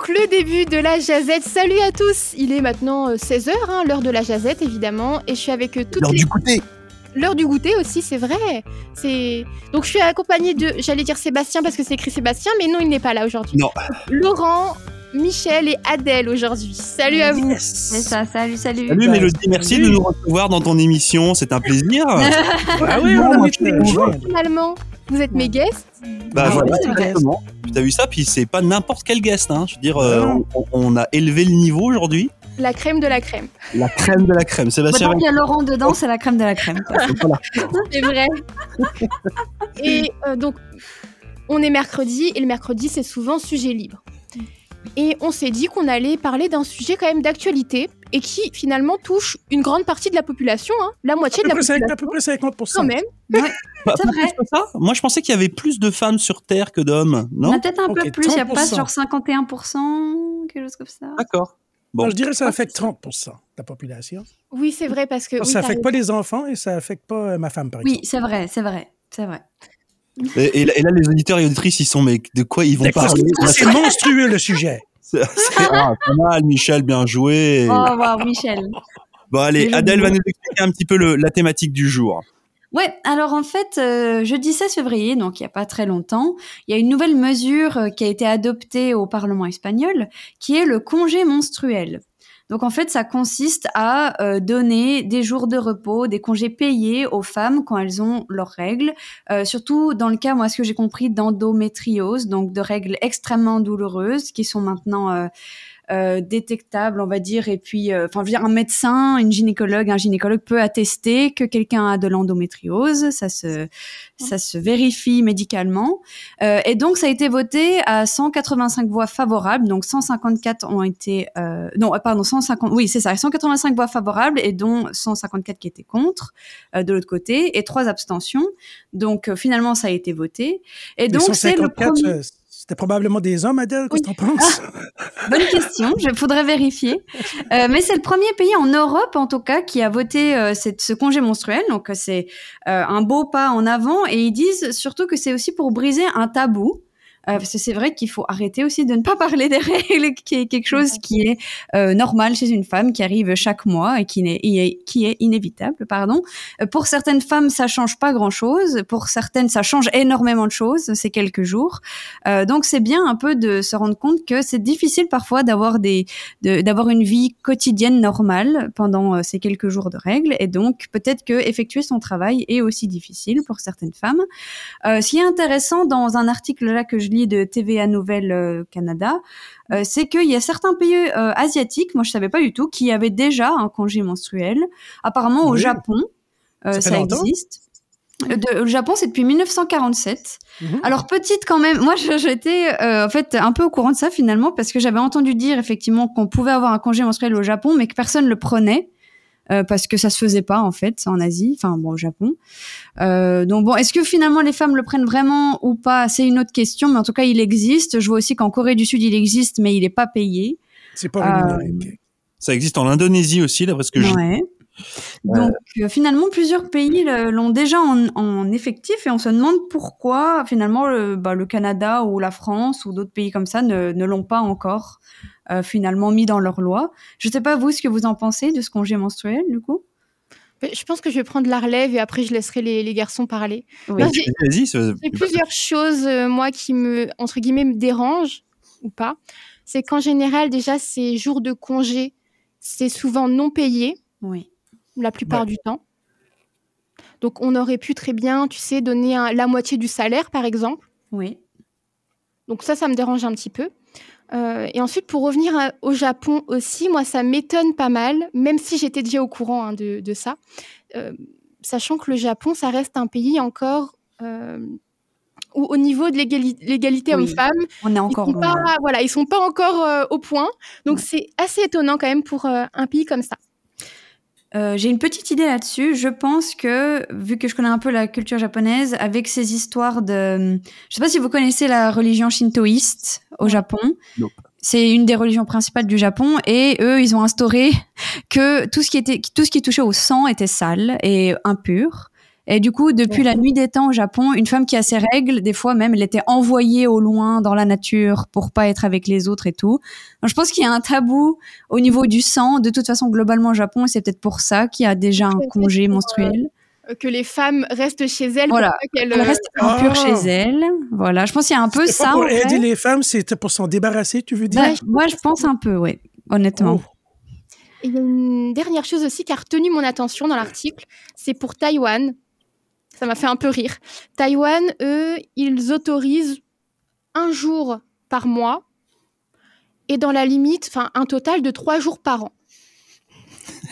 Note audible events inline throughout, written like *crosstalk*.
Donc le début de la jazette. Salut à tous. Il est maintenant 16h, hein, l'heure de la jazette évidemment, et je suis avec toutes L'heure les... du goûter. L'heure du goûter aussi, c'est vrai. C'est donc je suis accompagnée de, j'allais dire Sébastien parce que c'est écrit Sébastien, mais non, il n'est pas là aujourd'hui. Non. Laurent, Michel et Adèle aujourd'hui. Salut à vous. C'est ça, salut, salut. Salut Mélodie, merci salut. de nous recevoir dans ton émission, c'est un plaisir. *laughs* Ah oui, on est jours. Finalement, vous êtes mes guests. bah Ah voilà, exactement. Tu as vu ça, puis c'est pas n'importe quel guest. Hein. Je veux dire, euh, Non. on, on a élevé le niveau aujourd'hui. La crème de la crème. La crème de la crème. Sébastien, Maintenant qu'il y a Laurent dedans, c'est la crème de la crème. *laughs* *laughs* C'est vrai. et euh, donc, on est mercredi, et le mercredi, c'est souvent sujet libre. Et on s'est dit qu'on allait parler d'un sujet quand même d'actualité, et qui finalement touche une grande partie de la population, hein, la À moitié de la population à peu près 50%. quand même. Bah, C'est vrai. ça Moi, je pensais qu'il y avait plus de femmes sur Terre que d'hommes. Non? Peut-être un peu plus, il n'y a pas 30%. genre 51%, quelque chose comme ça. D'accord. Bon. Je dirais que ça affecte 30% de la population. Oui, c'est vrai, parce que... Oui, ça affecte pas les enfants et ça affecte pas euh, ma femme, par Oui, exemple. c'est vrai, c'est vrai, c'est vrai. Et, et là, et là, les auditeurs et auditrices, ils sont, mais de quoi ils vont parler? C'est monstrueux, le sujet. C'est *laughs* c'est- ah, pas mal, Michel, bien joué. Oh, wow, Michel. Bon, allez, Adèle va nous expliquer un petit peu le- la thématique du jour. Ouais, alors en fait, euh, jeudi 16 février, donc il n'y a pas très longtemps, il y a une nouvelle mesure euh, qui a été adoptée au Parlement espagnol, qui est le congé menstruel. Donc en fait, ça consiste à euh, donner des jours de repos, des congés payés aux femmes quand elles ont leurs règles, euh, surtout dans le cas, moi, ce que j'ai compris, d'endométriose, donc de règles extrêmement douloureuses qui sont maintenant euh, euh, détectables, on va dire, et puis, euh, enfin, je veux dire, un médecin, une gynécologue, un gynécologue peut attester que quelqu'un a de l'endométriose, ça se, ça se vérifie médicalement, Euh, et donc ça a été voté à 185 voix favorables, donc 154 ont été, euh, non, pardon, 150, oui, c'est ça, 185 voix favorables et dont 154 qui étaient contre euh, de l'autre côté et trois abstentions. Donc euh, finalement ça a été voté. Et donc c'est le 154, premier. C'était probablement des hommes, Adèle, qu'est-ce que t'en penses? Bonne question, il faudrait vérifier. Euh, mais c'est le premier pays en Europe, en tout cas, qui a voté euh, cette- ce congé menstruel. Donc euh, c'est euh, un beau pas en avant. Et ils disent surtout que c'est aussi pour briser un tabou. Euh, parce que c'est vrai qu'il faut arrêter aussi de ne pas parler des *laughs* règles, qui est quelque chose qui est euh, normal chez une femme, qui arrive chaque mois et qui, est, qui est inévitable. Pardon. Euh, pour certaines femmes, ça change pas grand-chose. Pour certaines, ça change énormément de choses. C'est quelques jours. Euh, donc c'est bien un peu de se rendre compte que c'est difficile parfois d'avoir des de- d'avoir une vie quotidienne normale pendant ces quelques jours de règles et donc peut-être que effectuer son travail est aussi difficile pour certaines femmes. Ce qui est intéressant dans un article là que je lis de TVA Nouvelle euh, Canada, euh, c'est qu'il y a certains pays euh, asiatiques, moi je savais pas du tout, qui avaient déjà un congé menstruel. Apparemment au Oui. Japon, Ça existe. De- au Japon, c'est depuis 1947. Mhm. Alors petite quand même, moi j'étais euh, en fait un peu au courant de ça finalement parce que j'avais entendu dire effectivement qu'on pouvait avoir un congé menstruel au Japon mais que personne le prenait euh, parce que ça se faisait pas en fait en Asie, enfin bon au Japon. Euh, donc bon, est-ce que finalement les femmes le prennent vraiment ou pas? C'est une autre question, mais en tout cas il existe. Je vois aussi qu'en Corée du Sud il existe mais il est pas payé. C'est pas Euh, rémunéré. Ça existe en Indonésie aussi, d'après ce que j'ai. Donc euh, finalement, plusieurs pays l'ont déjà en, en effectif et on se demande pourquoi finalement le, bah, le Canada ou la France ou d'autres pays comme ça ne, ne l'ont pas encore euh, finalement mis dans leur loi. Je sais pas vous ce que vous en pensez de ce congé menstruel du coup? Je pense que je vais prendre la relève et après je laisserai les, les garçons parler. Oui. J'ai- Vas-y, c'est- Il y a plusieurs choses, euh, moi, qui me, entre guillemets, me dérangent ou pas. C'est qu'en général, déjà, ces jours de congé, c'est souvent non payé, Oui. La plupart Ouais. du temps. Donc, on aurait pu très bien, tu sais, donner un- la moitié du salaire, par exemple. Oui. Donc ça, ça me dérange un petit peu. Euh, et ensuite, pour revenir à- au Japon aussi, moi, ça m'étonne pas mal, même si j'étais déjà au courant hein, de, de ça, Euh, sachant que le Japon, ça reste un pays encore euh, où, au niveau de l'égali- l'égalité Oui, On est ils sont pas, voilà, ils sont pas encore au point. Donc Ouais. c'est assez étonnant quand même pour un pays comme ça. Euh, J'ai une petite idée là-dessus. Je pense que, vu que je connais un peu la culture japonaise, avec ces histoires de... Je sais pas si vous connaissez la religion shintoïste au Japon. Non. C'est une des religions principales du Japon et eux, ils ont instauré *laughs* que tout ce qui était, tout ce qui touchait au sang était sale et impur. Et du coup, depuis la nuit des temps au Japon, une femme qui a ses règles, des fois même, elle était envoyée au loin dans la nature pour pas être avec les autres et tout. Donc, je pense qu'il y a un tabou au niveau du sang. De toute façon, globalement au Japon, et c'est peut-être pour ça qu'il y a déjà un congé menstruel. Euh, que les femmes restent chez elles. Voilà. qu'elles, Elle euh, reste impure Ah. chez elle. Voilà, je pense qu'il y a un peu ça. pas pour en fait. aider les femmes, c'était pour s'en débarrasser, tu veux dire? Bah, moi, je pense un peu, oui, honnêtement. Oh. Et il y a une dernière chose aussi qui a retenu mon attention dans l'article, c'est pour Taïwan. Ça m'a fait un peu rire. Taïwan, eux, ils autorisent un jour par mois et dans la limite, enfin un total de trois jours par an.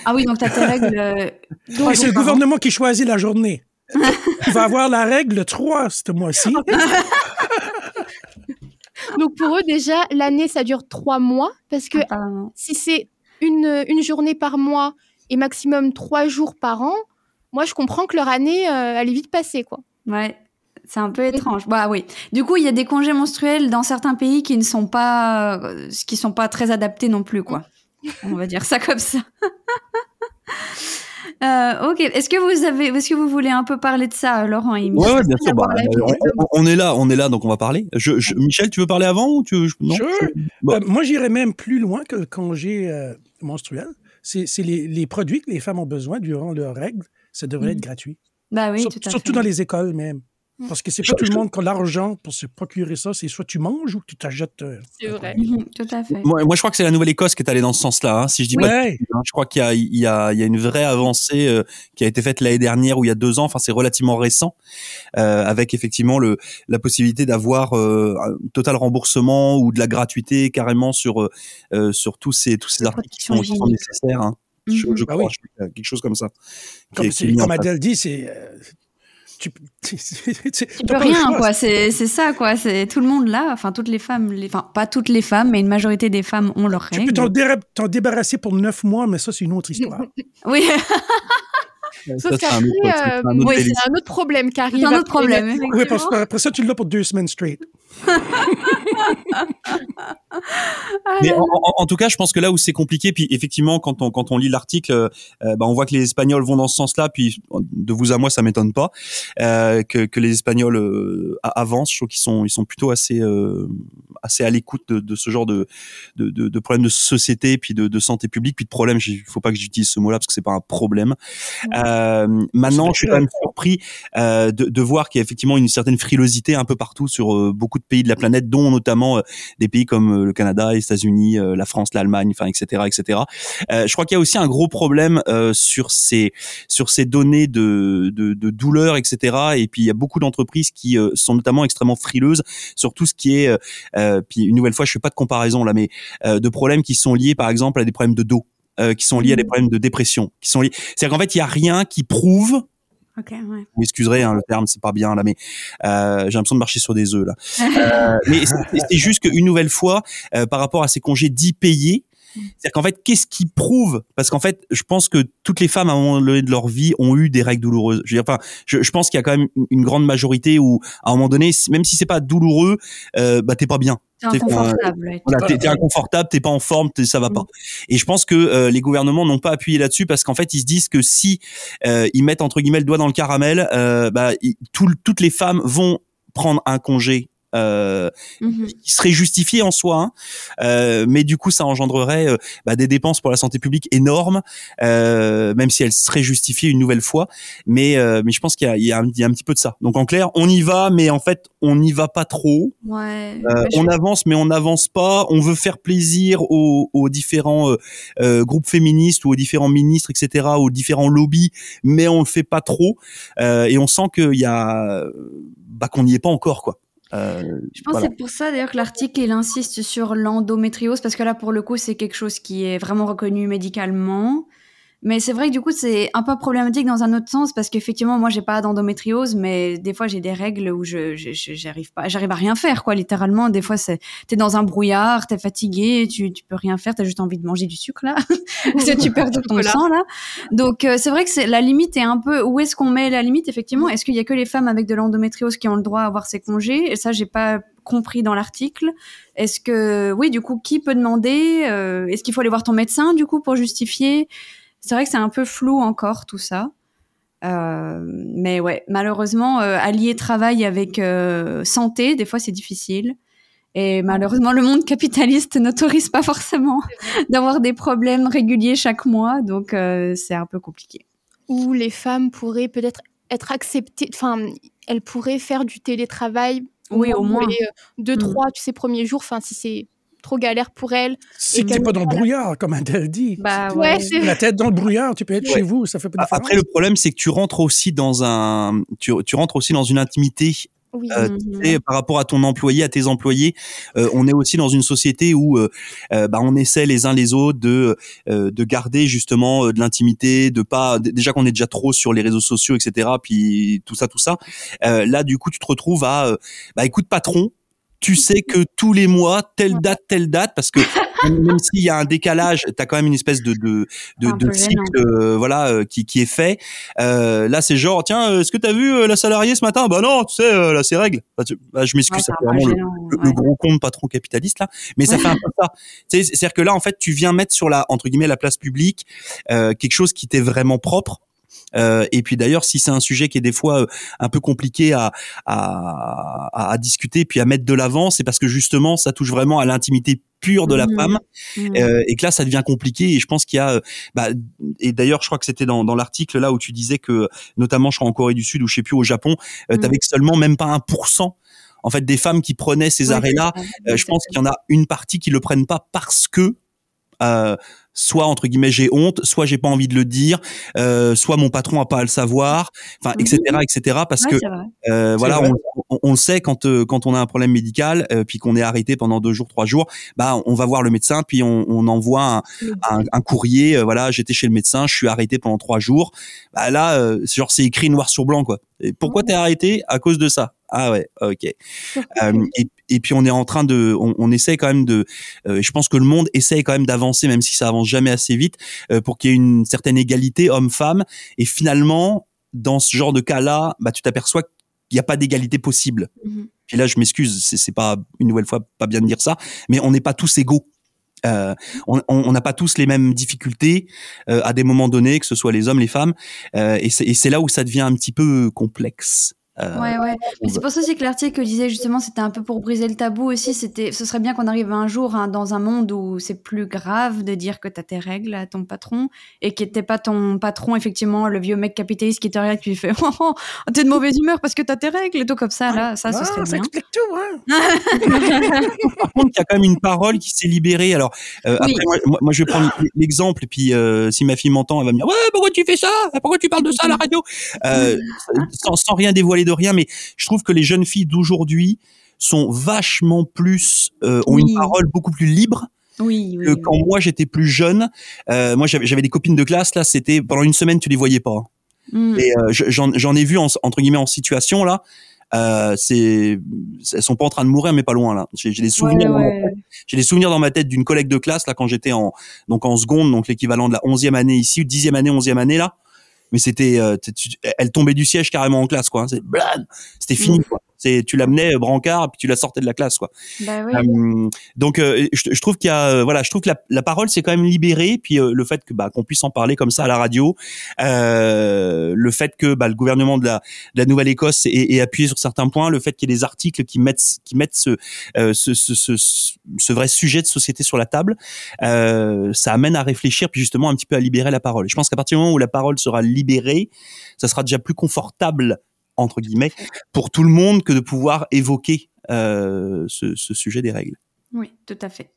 Ah oui, donc tu as tes règles. euh, *laughs* Ah, c'est le an. gouvernement qui choisit la journée. Tu vas avoir la règle 3 ce mois-ci. *laughs* Donc pour eux déjà, l'année ça dure trois mois parce que si c'est une, une journée par mois et maximum trois jours par an, moi je comprends que leur année euh, elle est vite passée quoi. Ouais. C'est un peu étrange. Bah oui. Du coup, il y a des congés menstruels dans certains pays qui ne sont pas, euh, qui sont pas très adaptés non plus, quoi. On va dire ça *laughs* comme ça. *laughs* Euh, ok. Est-ce que vous avez, est-ce que vous voulez un peu parler de ça, Laurent et Michel? Ouais, ouais, bien sûr. Bah, on, est là, on est là, donc on va parler. Je, je- Michel, tu veux parler avant ou tu veux, non? Sure. Bon. Euh, moi, j'irais même plus loin que le congé euh, menstruel. C'est c'est les, les produits que les femmes ont besoin durant leurs règles. Ça devrait être gratuit. Bah oui, Sur- tout à surtout fait. dans les écoles même. Parce que c'est pas tout le monde qui a l'argent pour se procurer ça. C'est soit tu manges ou tu t'achètes. euh, C'est vrai. Mhm, tout à fait. Moi, moi, je crois que c'est la Nouvelle-Écosse qui est allée dans ce sens-là. hein, si je dis pas, de Ouais. bêtises, hein. je crois qu'il y a, il y a, il y a une vraie avancée euh, qui a été faite l'année dernière ou il y a deux ans. Enfin, c'est relativement récent, euh, avec effectivement le la possibilité d'avoir euh, un total remboursement ou de la gratuité carrément sur sur tous ces tous ces La articles qui sont, qui sont hygiénique. nécessaires. hein. Je, Mhm. je Bah crois, oui. je crois y a quelque chose comme ça. Comme, est- comme. Adèle dit, c'est. euh, tu *laughs* tu, Tu peux rien, quoi. C'est c'est ça, quoi. C'est tout le monde là. Enfin, toutes les femmes, les... enfin, pas toutes les femmes, mais une majorité des femmes ont leurs Tu peux règles. t'en dé- t'en débarrasser pour neuf mois, mais ça, c'est une autre histoire. *laughs* Oui, *laughs* Ça, Sauf c'est un autre- qu'après, c'est euh, un autre oui, un autre problème qui arrive. c'est un autre après. problème. oui, parce qu'après ça, tu l'as pour deux semaines straight. Ah Mais en, en- en tout cas, je pense que là où c'est compliqué, puis effectivement, quand on quand on lit l'article, euh, euh, bah, on voit que les Espagnols vont dans ce sens-là. Puis de vous à moi, ça m'étonne pas euh, que, que les Espagnols euh, avancent. Je trouve qu'ils sont ils sont plutôt assez assez à l'écoute de, de ce genre de de, de, de problèmes de société, puis de, de santé publique, puis de problèmes. Il faut pas que j'utilise ce mot-là parce que c'est pas un problème. Maintenant, je suis quand même surpris de, de voir qu'il y a effectivement une certaine frilosité un peu partout sur beaucoup de pays de la planète, dont notamment euh, des pays comme euh, le Canada, les États-Unis, euh, la France, l'Allemagne, enfin etc. etc. Je crois qu'il y a aussi un gros problème euh, sur ces sur ces données de, de, de douleur, etc. Et puis il y a beaucoup d'entreprises qui euh, sont notamment extrêmement frileuses sur tout ce qui est. euh, euh, puis une nouvelle fois, je fais pas de comparaison là, mais euh, de problèmes qui sont liés par exemple à des problèmes de dos. euh, qui sont liés à des problèmes de dépression, qui sont liés. C'est-à-dire qu'en fait, il y a rien qui prouve Ok, ouais. vous m'excuserez, hein, le terme, c'est pas bien là, mais euh, j'ai l'impression de marcher sur des œufs là. *laughs* Euh, mais c'est c'est juste qu'une nouvelle fois, euh, par rapport à ces congés dits payés, c'est-à-dire qu'en fait, qu'est-ce qui prouve? Parce qu'en fait, je pense que toutes les femmes à un moment donné de leur vie ont eu des règles douloureuses. Je veux dire, enfin, je, je pense qu'il y a quand même une- grande majorité où, à un moment donné, même si c'est pas douloureux, euh, bah t'es pas bien. C'est inconfortable. Voilà, t'es, t'es inconfortable, t'es pas en forme, t'es- ça va pas. Et je pense que euh, les gouvernements n'ont pas appuyé là-dessus parce qu'en fait ils se disent que si euh, ils mettent entre guillemets le doigt dans le caramel, euh, bah, ils- tout- toutes les femmes vont prendre un congé. Euh, Mhm. qui serait justifié en soi, hein. Euh, mais du coup ça engendrerait euh, bah, des dépenses pour la santé publique énormes, euh, même si elles seraient justifiées une nouvelle fois. Mais mais je pense qu'il y y, y a un petit peu de ça. Donc en clair, on y va, mais en fait on n'y va pas trop. Ouais. Euh, je- on avance, mais on n'avance pas. On veut faire plaisir aux, aux différents euh, euh, groupes féministes ou aux différents ministres, etc., aux différents lobbies, mais on le fait pas trop. Euh, et on sent qu'il y a, bah, qu'on n'y est pas encore, quoi. Euh, Je pense Voilà. que c'est pour ça d'ailleurs que l'article il insiste sur l'endométriose parce que là pour le coup c'est quelque chose qui est vraiment reconnu médicalement. Mais c'est vrai que du coup c'est un peu problématique dans un autre sens parce qu'effectivement moi j'ai pas d'endométriose mais des fois j'ai des règles où je j'arrive pas j'arrive à rien faire quoi littéralement. Des fois c'est t'es dans un brouillard t'es fatigué tu tu peux rien faire t'as juste envie de manger du sucre là. *laughs* Tu perds tout ton sang là. Donc euh, c'est vrai que c'est la limite est un peu où est-ce qu'on met la limite effectivement? Est-ce qu'il y a que les femmes avec de l'endométriose qui ont le droit à avoir ces congés? Et ça j'ai pas compris dans l'article. Est-ce que oui du coup qui peut demander Euh, est-ce qu'il faut aller voir ton médecin du coup pour justifier? C'est vrai que c'est un peu flou encore tout ça Euh, mais ouais, malheureusement, euh, allier travail avec euh, santé, des fois c'est difficile. Et malheureusement, le monde capitaliste *laughs* n'autorise pas forcément d'avoir des problèmes réguliers chaque mois, donc c'est un peu compliqué. Ou les femmes pourraient peut-être être acceptées, enfin, elles pourraient faire du télétravail. Oui, au moins. deux, mm. trois, tu sais, premiers jours, enfin, si c'est trop galère pour elle. C'est que pas dans le brouillard, comme elle dit. Bah, ouais, la tête dans le brouillard, tu peux être chez vous, ça fait pas de Après, le problème, c'est que tu rentres aussi dans un, tu, tu rentres aussi dans une intimité oui. Euh, mhm. par rapport à ton employé, à tes employés, euh, on est aussi dans une société où euh, bah, on essaie les uns les autres de euh, de garder justement de l'intimité, de pas déjà qu'on est déjà trop sur les réseaux sociaux, etc. Puis tout ça, tout ça. là, du coup, tu te retrouves à bah écoute patron, tu sais que tous les mois, telle date, telle date, parce que *laughs* même s'il y a un décalage, tu as quand même une espèce de, de, de, de cycle euh, voilà, euh, qui, qui est fait. Euh, là, c'est genre, tiens, euh, est-ce que tu as vu la salariée ce matin? Bah non, tu sais, là, c'est règle. Bah, bah, je m'excuse, c'est vraiment le, gros compte patron capitaliste, là. Mais ça fait un peu ça. C'est-à-dire que là, en fait, tu viens mettre sur la, entre guillemets, la place publique quelque chose qui t'est vraiment propre euh, et puis d'ailleurs, si c'est un sujet qui est des fois euh, un peu compliqué à, à, à, discuter puis à mettre de l'avant, c'est parce que justement, ça touche vraiment à l'intimité pure de la mmh. femme mmh. Euh, et que là, ça devient compliqué. Et je pense qu'il y a, bah, et d'ailleurs, je crois que c'était dans, dans l'article là où tu disais que, notamment, je crois en Corée du Sud ou je sais plus au Japon, euh, mmh. t'avais seulement même pas un pour cent en fait des femmes qui prenaient ces arrêts-là. je pense qu'il y en a une partie qui le prennent pas parce que euh, soit entre guillemets j'ai honte, soit j'ai pas envie de le dire, euh, soit mon patron a pas à le savoir, enfin etc mhm. etc parce que euh, voilà on, on, le sait quand euh, quand on a un problème médical euh, puis qu'on est arrêté pendant deux jours trois jours, bah on va voir le médecin puis on, on envoie un, un, courrier euh, voilà j'étais chez le médecin, je suis arrêté pendant trois jours, bah là genre c'est écrit noir sur blanc quoi. Et pourquoi t'es arrêté? À cause de ça Ah ouais ok. et et puis on est en train de, on, on essaie quand même de, euh, je pense que le monde essaie quand même d'avancer, même si ça avance jamais assez vite, euh, pour qu'il y ait une certaine égalité homme-femme. Et finalement, dans ce genre de cas-là, bah tu t'aperçois qu'il n'y a pas d'égalité possible. Mm Puis là, je m'excuse, c'est pas une nouvelle fois pas bien de dire ça, mais on n'est pas tous égaux. Euh, on n'a pas tous les mêmes difficultés euh, à des moments donnés, que ce soit les hommes, les femmes, euh, et c'est là où ça devient un petit peu complexe. Euh, ouais, ouais. Mais c'est pour ça aussi que l'article disait justement, c'était un peu pour briser le tabou aussi. C'était, ce serait bien qu'on arrive un jour hein, dans un monde où c'est plus grave de dire que tu as tes règles à ton patron et qui n'était pas ton patron, effectivement, le vieux mec capitaliste qui te regarde qui fait *laughs* oh, oh, oh, t'es de mauvaise humeur parce que tu as tes règles et tout comme ça. Là, ça, ce serait ça explique tout, hein. *laughs* Par contre, il y a quand même une parole qui s'est libérée. Alors, euh, après, moi, moi, je vais prendre l'exemple. Et puis, euh, si ma fille m'entend, elle va me dire Ouais, pourquoi tu fais ça? Pourquoi tu parles de ça à la *laughs* radio? Euh, sans, sans rien dévoiler de rien, mais je trouve que les jeunes filles d'aujourd'hui sont vachement plus, euh, ont une parole beaucoup plus libre. Oui, que quand moi j'étais plus jeune, euh, moi j'avais des copines de classe là, c'était pendant une semaine tu les voyais pas. Mm. Et euh, j'en ai vu en, entre guillemets en situation là, euh, c'est elles sont pas en train de mourir mais pas loin là. J'ai des souvenirs j'ai des souvenirs dans ma tête d'une collègue de classe là quand j'étais en donc en seconde donc l'équivalent de la onzième année ici ou dixième année onzième année là mais c'était, euh, elle tombait du siège carrément en classe, quoi. C'était fini, quoi. C'est, tu l'amenais euh, brancard et puis tu la sortais de la classe, quoi. Bah oui. Euh, donc, euh, je, je, trouve qu'il y a, voilà, je trouve que la, la parole s'est quand même libérée, puis le fait que bah, qu'on puisse en parler comme ça à la radio, le fait que bah, le gouvernement de la, de la Nouvelle-Écosse est, est, appuyé sur certains points, le fait qu'il y ait des articles qui mettent qui mettent ce, ce, ce, ce, ce, vrai sujet de société sur la table, ça amène à réfléchir, puis justement un petit peu à libérer la parole. je pense qu'à partir du moment où la parole sera libérée, ça sera déjà plus confortable entre guillemets, pour tout le monde que de pouvoir évoquer euh, ce, sujet des règles. Oui, tout à fait.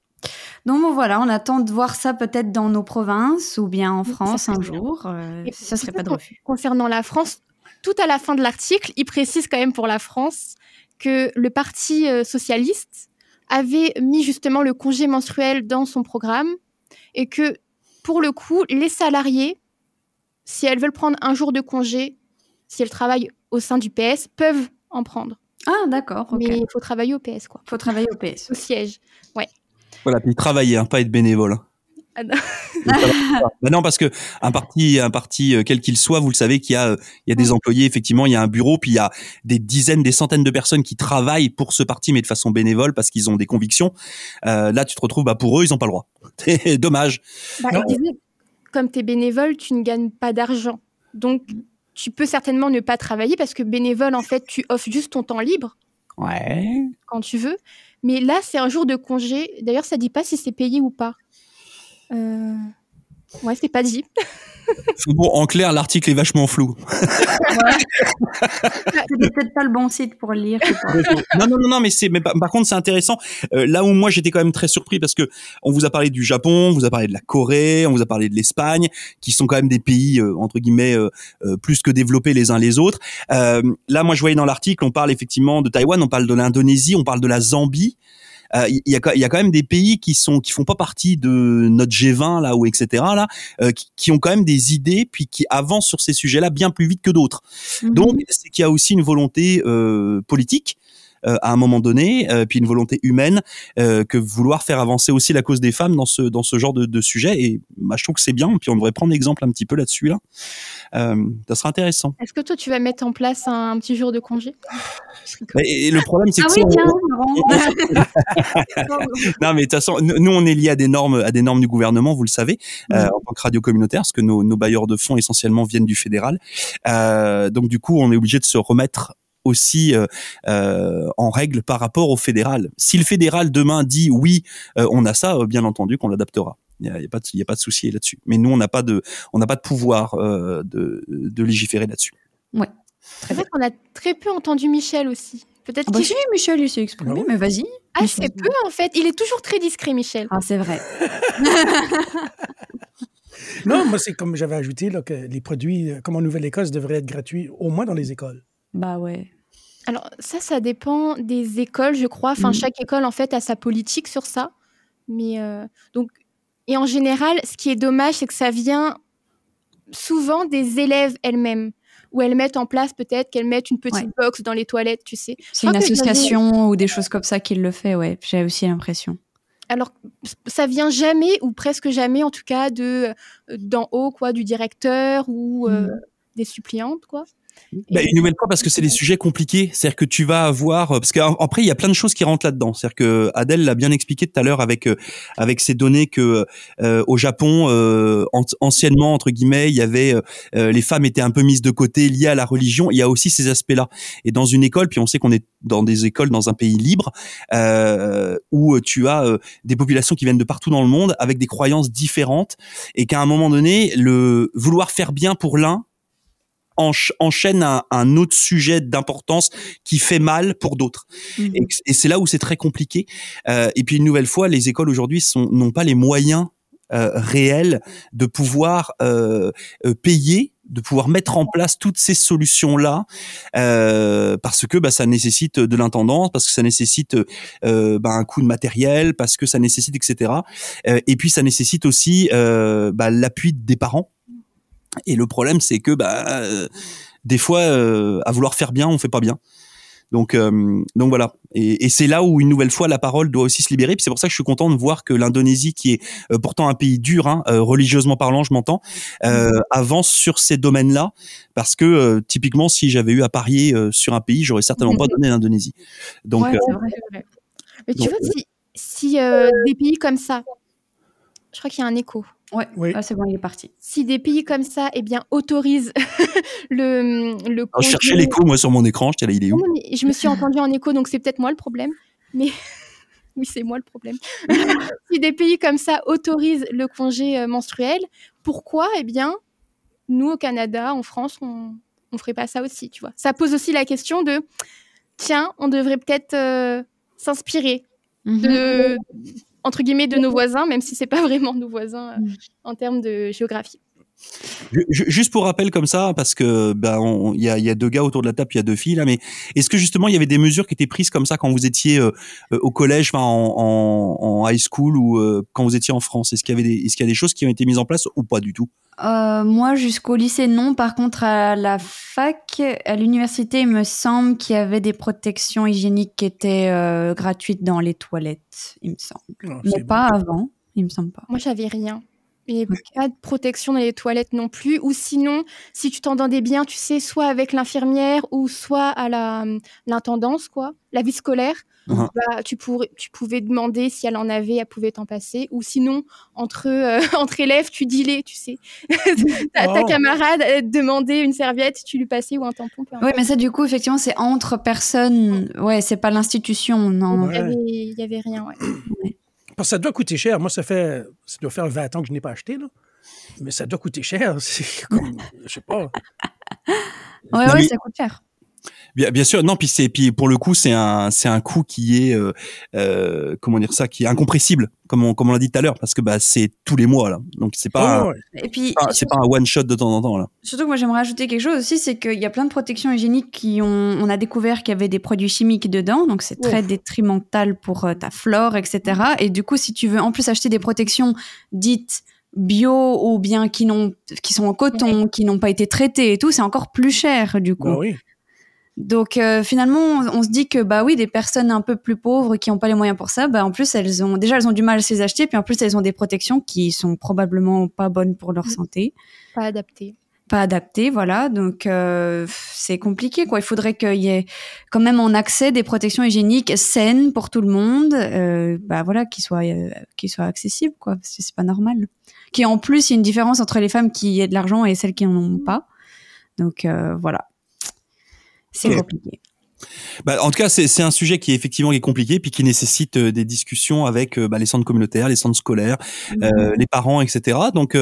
Donc voilà, on attend de voir ça peut-être dans nos provinces ou bien en France un jour. Euh, ça serait pas de refus. Concernant la France, tout à la fin de l'article, il précise quand même pour la France que le Parti euh, socialiste avait mis justement le congé menstruel dans son programme et que pour le coup, les salariés, si elles veulent prendre un jour de congé, si elles travaillent au sein du PS peuvent en prendre. Ah, d'accord. Mais il faut travailler au PS, quoi. Il faut travailler au PS. Au siège, ouais. Voilà, puis travailler, hein, pas être bénévole. Ah non. bah non, parce que un parti, un parti euh, quel qu'il soit, vous le savez qu'il y a, il y a des employés, effectivement, il y a un bureau, puis il y a des dizaines, des centaines de personnes qui travaillent pour ce parti, mais de façon bénévole parce qu'ils ont des convictions. Euh, là, tu te retrouves, bah, pour eux, ils n'ont pas le droit. *laughs* Dommage. Bah, comme tu es bénévole, tu ne gagnes pas d'argent. Donc, tu peux certainement ne pas travailler parce que bénévole, en fait, tu offres juste ton temps libre Ouais. quand tu veux. Mais là, c'est un jour de congé. D'ailleurs, ça dit pas si c'est payé ou pas. Euh, Ouais, c'est pas dit. Bon, en clair, l'article est vachement flou. C'est peut-être pas le bon site pour le lire. non, non, non, non, mais c'est, mais par, par contre, c'est intéressant. Euh, là où moi j'étais quand même très surpris parce que on vous a parlé du Japon, on vous a parlé de la Corée, on vous a parlé de l'Espagne, qui sont quand même des pays euh, entre guillemets euh, euh, plus que développés les uns les autres. Euh, là, moi, je voyais dans l'article, on parle effectivement de Taïwan, on parle de l'Indonésie, on parle de la Zambie. Euh, Il y, a, il y a quand même des pays qui sont qui font pas partie de notre G20 là ou etc là, euh, qui, qui ont quand même des idées puis qui avancent sur ces sujets-là bien plus vite que d'autres. Mhm. Donc, c'est qu'il y a aussi une volonté euh, politique à un moment donné, euh, puis une volonté humaine euh, que vouloir faire avancer aussi la cause des femmes dans ce dans ce genre de, de sujet. Et bah, je trouve que c'est bien. Puis on devrait prendre exemple un petit peu là-dessus là. Euh, ça sera intéressant. Est-ce que toi, tu vas mettre en place un, petit jour de congé? Et, et le problème, c'est Ah que oui, ça, on- tiens, Laurent. *laughs* non mais de toute façon nous on est lié à des normes à des normes du gouvernement vous le savez euh, en tant que radio communautaire parce que nos, nos bailleurs de fonds essentiellement viennent du fédéral Euh, donc du coup on est obligé de se remettre aussi euh, euh, en règle par rapport au fédéral si le fédéral demain dit oui euh, on a ça euh, bien entendu qu'on l'adaptera il y a, pas de, il y a pas de souci là-dessus mais nous on n'a pas de on n'a pas de pouvoir euh, de, de légiférer là-dessus C'est vrai qu'on a très peu entendu Michel aussi. Peut-être Ah bah si, Michel, il s'est exprimé, Ah ouais mais vas-y. assez peu en fait. Il est toujours très discret, Michel. Ah, c'est vrai. *laughs* Non, moi, c'est comme j'avais ajouté là, que les produits, comme en Nouvelle-Écosse, devraient être gratuits, au moins dans les écoles. Bah ouais. Alors ça, ça dépend des écoles, je crois. Enfin, Mhm. chaque école en fait a sa politique sur ça. Mais euh, donc et en général, ce qui est dommage, c'est que ça vient souvent des élèves elles-mêmes, où elles mettent en place peut-être qu'elles mettent une petite Ouais. box dans les toilettes, tu sais. C'est une association ou des choses comme ça qui le fait, ouais. J'ai aussi l'impression. Alors, ça vient jamais, ou presque jamais, en tout cas, de euh, d'en haut, quoi, du directeur ou euh, Mhm. des suppliantes, quoi. Bah, une nouvelle fois parce que c'est des sujets compliqués, c'est-à-dire que tu vas avoir parce qu'après il y a plein de choses qui rentrent là-dedans, c'est-à-dire que Adèle l'a bien expliqué tout à l'heure avec euh, avec ces données que euh, au Japon euh, an- anciennement entre guillemets il y avait euh, euh, les femmes étaient un peu mises de côté liées à la religion, il y a aussi ces aspects-là. Et dans une école puis on sait qu'on est dans des écoles dans un pays libre euh, où tu as euh, des populations qui viennent de partout dans le monde avec des croyances différentes et qu'à un moment donné le vouloir faire bien pour l'un enchaîne un, un autre sujet d'importance qui fait mal pour d'autres. Mhm. Et, et c'est là où c'est très compliqué. Euh, et puis une nouvelle fois, les écoles aujourd'hui n'ont pas les moyens euh, réels de pouvoir euh, payer de pouvoir mettre en place toutes ces solutions là parce que bah, ça nécessite de l'intendance parce que ça nécessite euh, bah, un coût de matériel parce que ça nécessite etc Euh, et puis ça nécessite aussi bah, l'appui des parents et le problème, c'est que bah, euh, des fois, euh, à vouloir faire bien, on fait pas bien. Donc, euh, donc voilà. Et, et c'est là où une nouvelle fois la parole doit aussi se libérer. Puis c'est pour ça que je suis content de voir que l'Indonésie, qui est euh, pourtant un pays dur, hein, euh, religieusement parlant, je m'entends, euh, avance sur ces domaines-là. Parce que typiquement, si j'avais eu à parier sur un pays, j'aurais certainement pas donné l'Indonésie. Donc, Ouais, c'est vrai. C'est vrai. Mais tu Donc, vois, si, si des pays comme ça, je crois qu'il y a un écho. Ouais, Oui. ah, c'est bon, il est parti. Si des pays comme ça, eh bien, autorisent *laughs* le, le je cherchais l'écho moi sur mon écran. J'étais là, il est où non, mais je me suis entendue en écho, donc c'est peut-être moi le problème. Mais *laughs* oui, c'est moi le problème. *laughs* si des pays comme ça autorisent le congé euh, menstruel, pourquoi, eh bien, nous au Canada, en France, on ne ferait pas ça aussi, tu vois? Ça pose aussi la question de, tiens, on devrait peut-être euh, s'inspirer Mhm. de, entre guillemets, de nos voisins, même si c'est pas *laughs* vraiment nos voisins euh, Mm. en termes de géographie. Ju- ju- Juste pour rappel comme ça, parce que ben on- il y a, il y a deux gars autour de la table, il y a deux filles là, mais est-ce que justement il y avait des mesures qui étaient prises comme ça quand vous étiez euh, euh, au collège, enfin, en, en, en high school ou euh, quand vous étiez en France? Est-ce qu'il y avait des, est-ce qu'il y a des choses qui ont été mises en place ou pas du tout? Euh, moi, jusqu'au lycée, non. Par contre, à la fac, à l'université, il me semble qu'il y avait des protections hygiéniques qui étaient euh, gratuites dans les toilettes, il me semble. Ah, Mais pas avant, il me semble pas. Moi, j'avais rien. Et pas de protection dans les toilettes non plus. Ou sinon, si tu t'entendais bien, tu sais, soit avec l'infirmière ou soit à la l'intendance, quoi, la vie scolaire. Mhm. Bah, tu, pourrais, tu pouvais demander si elle en avait, elle pouvait t'en passer. Ou sinon, entre, euh, *laughs* entre élèves, tu dilais, tu sais. *laughs* ta, ta camarade elle te demandait une serviette, tu lui passais ou un tampon. Oui, mais ça, du coup, effectivement, c'est entre personnes. Ouais, c'est pas l'institution, non. Ouais. Il y avait, il y avait rien, ouais. Parce que ça doit coûter cher. Moi, ça fait. Ça doit faire 20 ans que je n'ai pas acheté, là. Mais ça doit coûter cher. *laughs* C'est comme. Je sais pas. Non, ouais, ça coûte cher. Bien, bien sûr, non, puis c'est puis pour le coup, c'est un c'est un coût qui est euh, euh, comment dire ça, qui est incompressible, comme on comme on l'a dit tout à l'heure, parce que bah c'est tous les mois là, donc c'est pas Oh. Et puis, pas- c'est pas un one shot de temps en temps là. Surtout que moi j'aimerais ajouter quelque chose aussi, c'est qu'il y a plein de protections hygiéniques qui ont, on a découvert qu'il y avait des produits chimiques dedans, donc c'est très Ouf. détrimental pour euh, ta flore, etc. Et du coup, si tu veux en plus acheter des protections dites bio ou bien qui n'ont, qui sont en coton, qui n'ont pas été traitées et tout, c'est encore plus cher du coup. Ben oui. Donc euh, finalement, on, on se dit que bah oui, des personnes un peu plus pauvres qui n'ont pas les moyens pour ça, bah en plus elles ont déjà elles ont du mal à se les acheter, puis en plus elles ont des protections qui sont probablement pas bonnes pour leur Mm. santé Pas adapté. pas adapté, voilà. Donc euh, c'est compliqué, quoi. Il faudrait qu'il y ait quand même en accès des protections hygiéniques saines pour tout le monde, euh, bah voilà, qui soient euh, qui soient accessibles, quoi. Parce que c'est pas normal. Qui en plus, il y a une différence entre les femmes qui aient de l'argent et celles qui en ont pas. Donc euh, voilà, c'est compliqué. Bah, en tout cas, c'est un sujet qui est effectivement qui est compliqué, puis qui nécessite euh, des discussions avec euh, bah, les centres communautaires, les centres scolaires, euh, les parents, etc. Donc,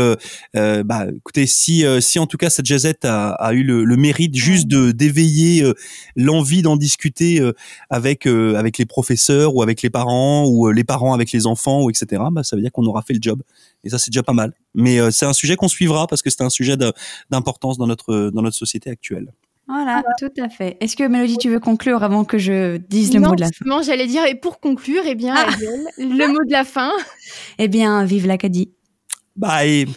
bah, écoutez, si si en tout cas cette jazette a, a eu le, le mérite juste de d'éveiller l'envie d'en discuter avec avec les professeurs ou avec les parents ou les parents avec les enfants ou etc. Bah, ça veut dire qu'on aura fait le job. Et ça, c'est déjà pas mal. Mais c'est un sujet qu'on suivra parce que c'est un sujet d'importance dans notre dans notre société actuelle. Voilà, tout à fait. Est-ce que Mélodie, tu veux conclure avant que je dise le non, mot de la fin? justement, j'allais dire, et pour conclure, eh bien, Ah. Le mot de la fin. Eh bien, vive l'Acadie. Bye.